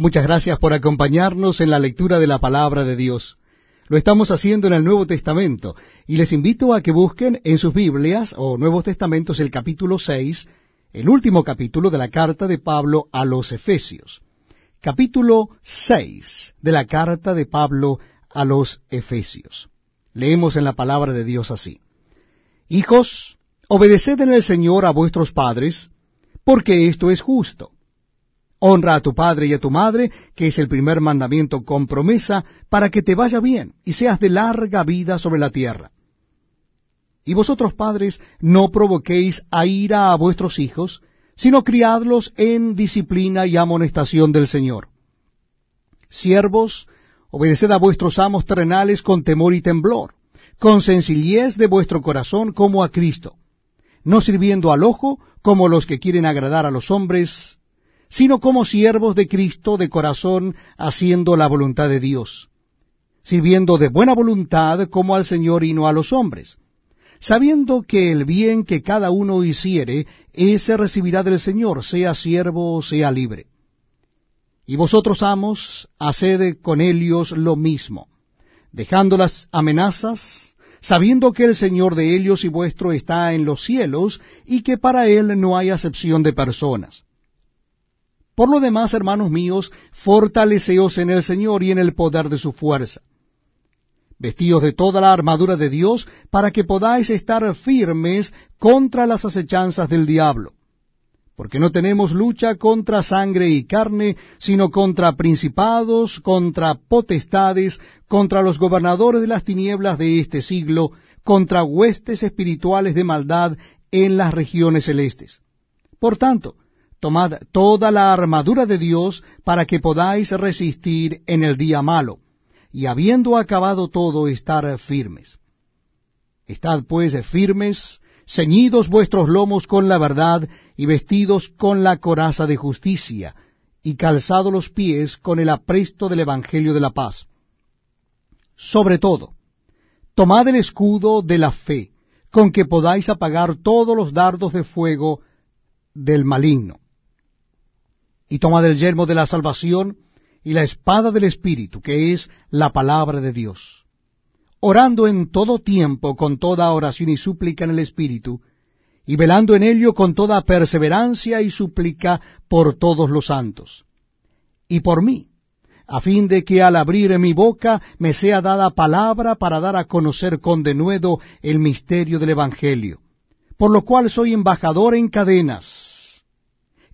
Muchas gracias por acompañarnos en la lectura de la palabra de Dios. Lo estamos haciendo en el Nuevo Testamento y les invito a que busquen en sus Biblias o Nuevos Testamentos el capítulo 6, el último capítulo de la carta de Pablo a los Efesios. Capítulo 6 de la carta de Pablo a los Efesios. Leemos en la palabra de Dios así. Hijos, obedeced en el Señor a vuestros padres, porque esto es justo. Honra a tu padre y a tu madre, que es el primer mandamiento con promesa, para que te vaya bien y seas de larga vida sobre la tierra. Y vosotros padres no provoquéis a ira a vuestros hijos, sino criadlos en disciplina y amonestación del Señor. Siervos, obedeced a vuestros amos terrenales con temor y temblor, con sencillez de vuestro corazón como a Cristo, no sirviendo al ojo como los que quieren agradar a los hombres, sino como siervos de Cristo de corazón, haciendo la voluntad de Dios, sirviendo de buena voluntad como al Señor y no a los hombres, sabiendo que el bien que cada uno hiciere, ese recibirá del Señor, sea siervo o sea libre. Y vosotros, amos, haced con ellos lo mismo, dejando las amenazas, sabiendo que el Señor de ellos y vuestro está en los cielos, y que para él no hay acepción de personas. Por lo demás, hermanos míos, fortaleceos en el Señor y en el poder de su fuerza. Vestíos de toda la armadura de Dios para que podáis estar firmes contra las acechanzas del diablo. Porque no tenemos lucha contra sangre y carne, sino contra principados, contra potestades, contra los gobernadores de las tinieblas de este siglo, contra huestes espirituales de maldad en las regiones celestes. Por tanto, tomad toda la armadura de Dios para que podáis resistir en el día malo, y habiendo acabado todo, estar firmes. Estad pues firmes, ceñidos vuestros lomos con la verdad, y vestidos con la coraza de justicia, y calzados los pies con el apresto del Evangelio de la paz. Sobre todo, tomad el escudo de la fe, con que podáis apagar todos los dardos de fuego del maligno y tomad el yermo de la salvación y la espada del Espíritu, que es la palabra de Dios, orando en todo tiempo con toda oración y súplica en el Espíritu, y velando en ello con toda perseverancia y súplica por todos los santos, y por mí, a fin de que al abrir mi boca me sea dada palabra para dar a conocer con denuedo el misterio del Evangelio, por lo cual soy embajador en cadenas,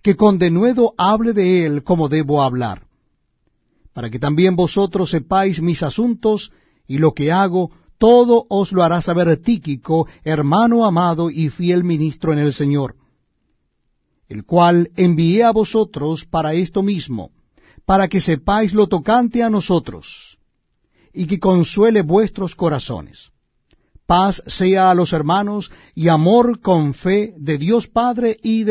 que con denuedo hable de él como debo hablar, para que también vosotros sepáis mis asuntos y lo que hago, todo os lo hará saber Tíquico, hermano amado y fiel ministro en el Señor, el cual envié a vosotros para esto mismo, para que sepáis lo tocante a nosotros, y que consuele vuestros corazones. Paz sea a los hermanos y amor con fe de Dios Padre y de